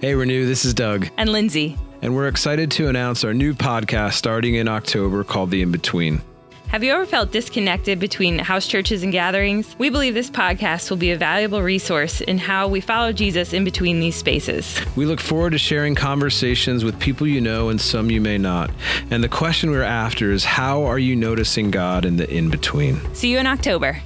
Hey, Renew, this is Doug. And Lindsay. And we're excited to announce our new podcast starting in October called The InBetween. Have you ever felt disconnected between house churches and gatherings? We believe this podcast will be a valuable resource in how we follow Jesus in between these spaces. We look forward to sharing conversations with people you know and some you may not. And the question we're after is how are you noticing God in the in between? See you in October.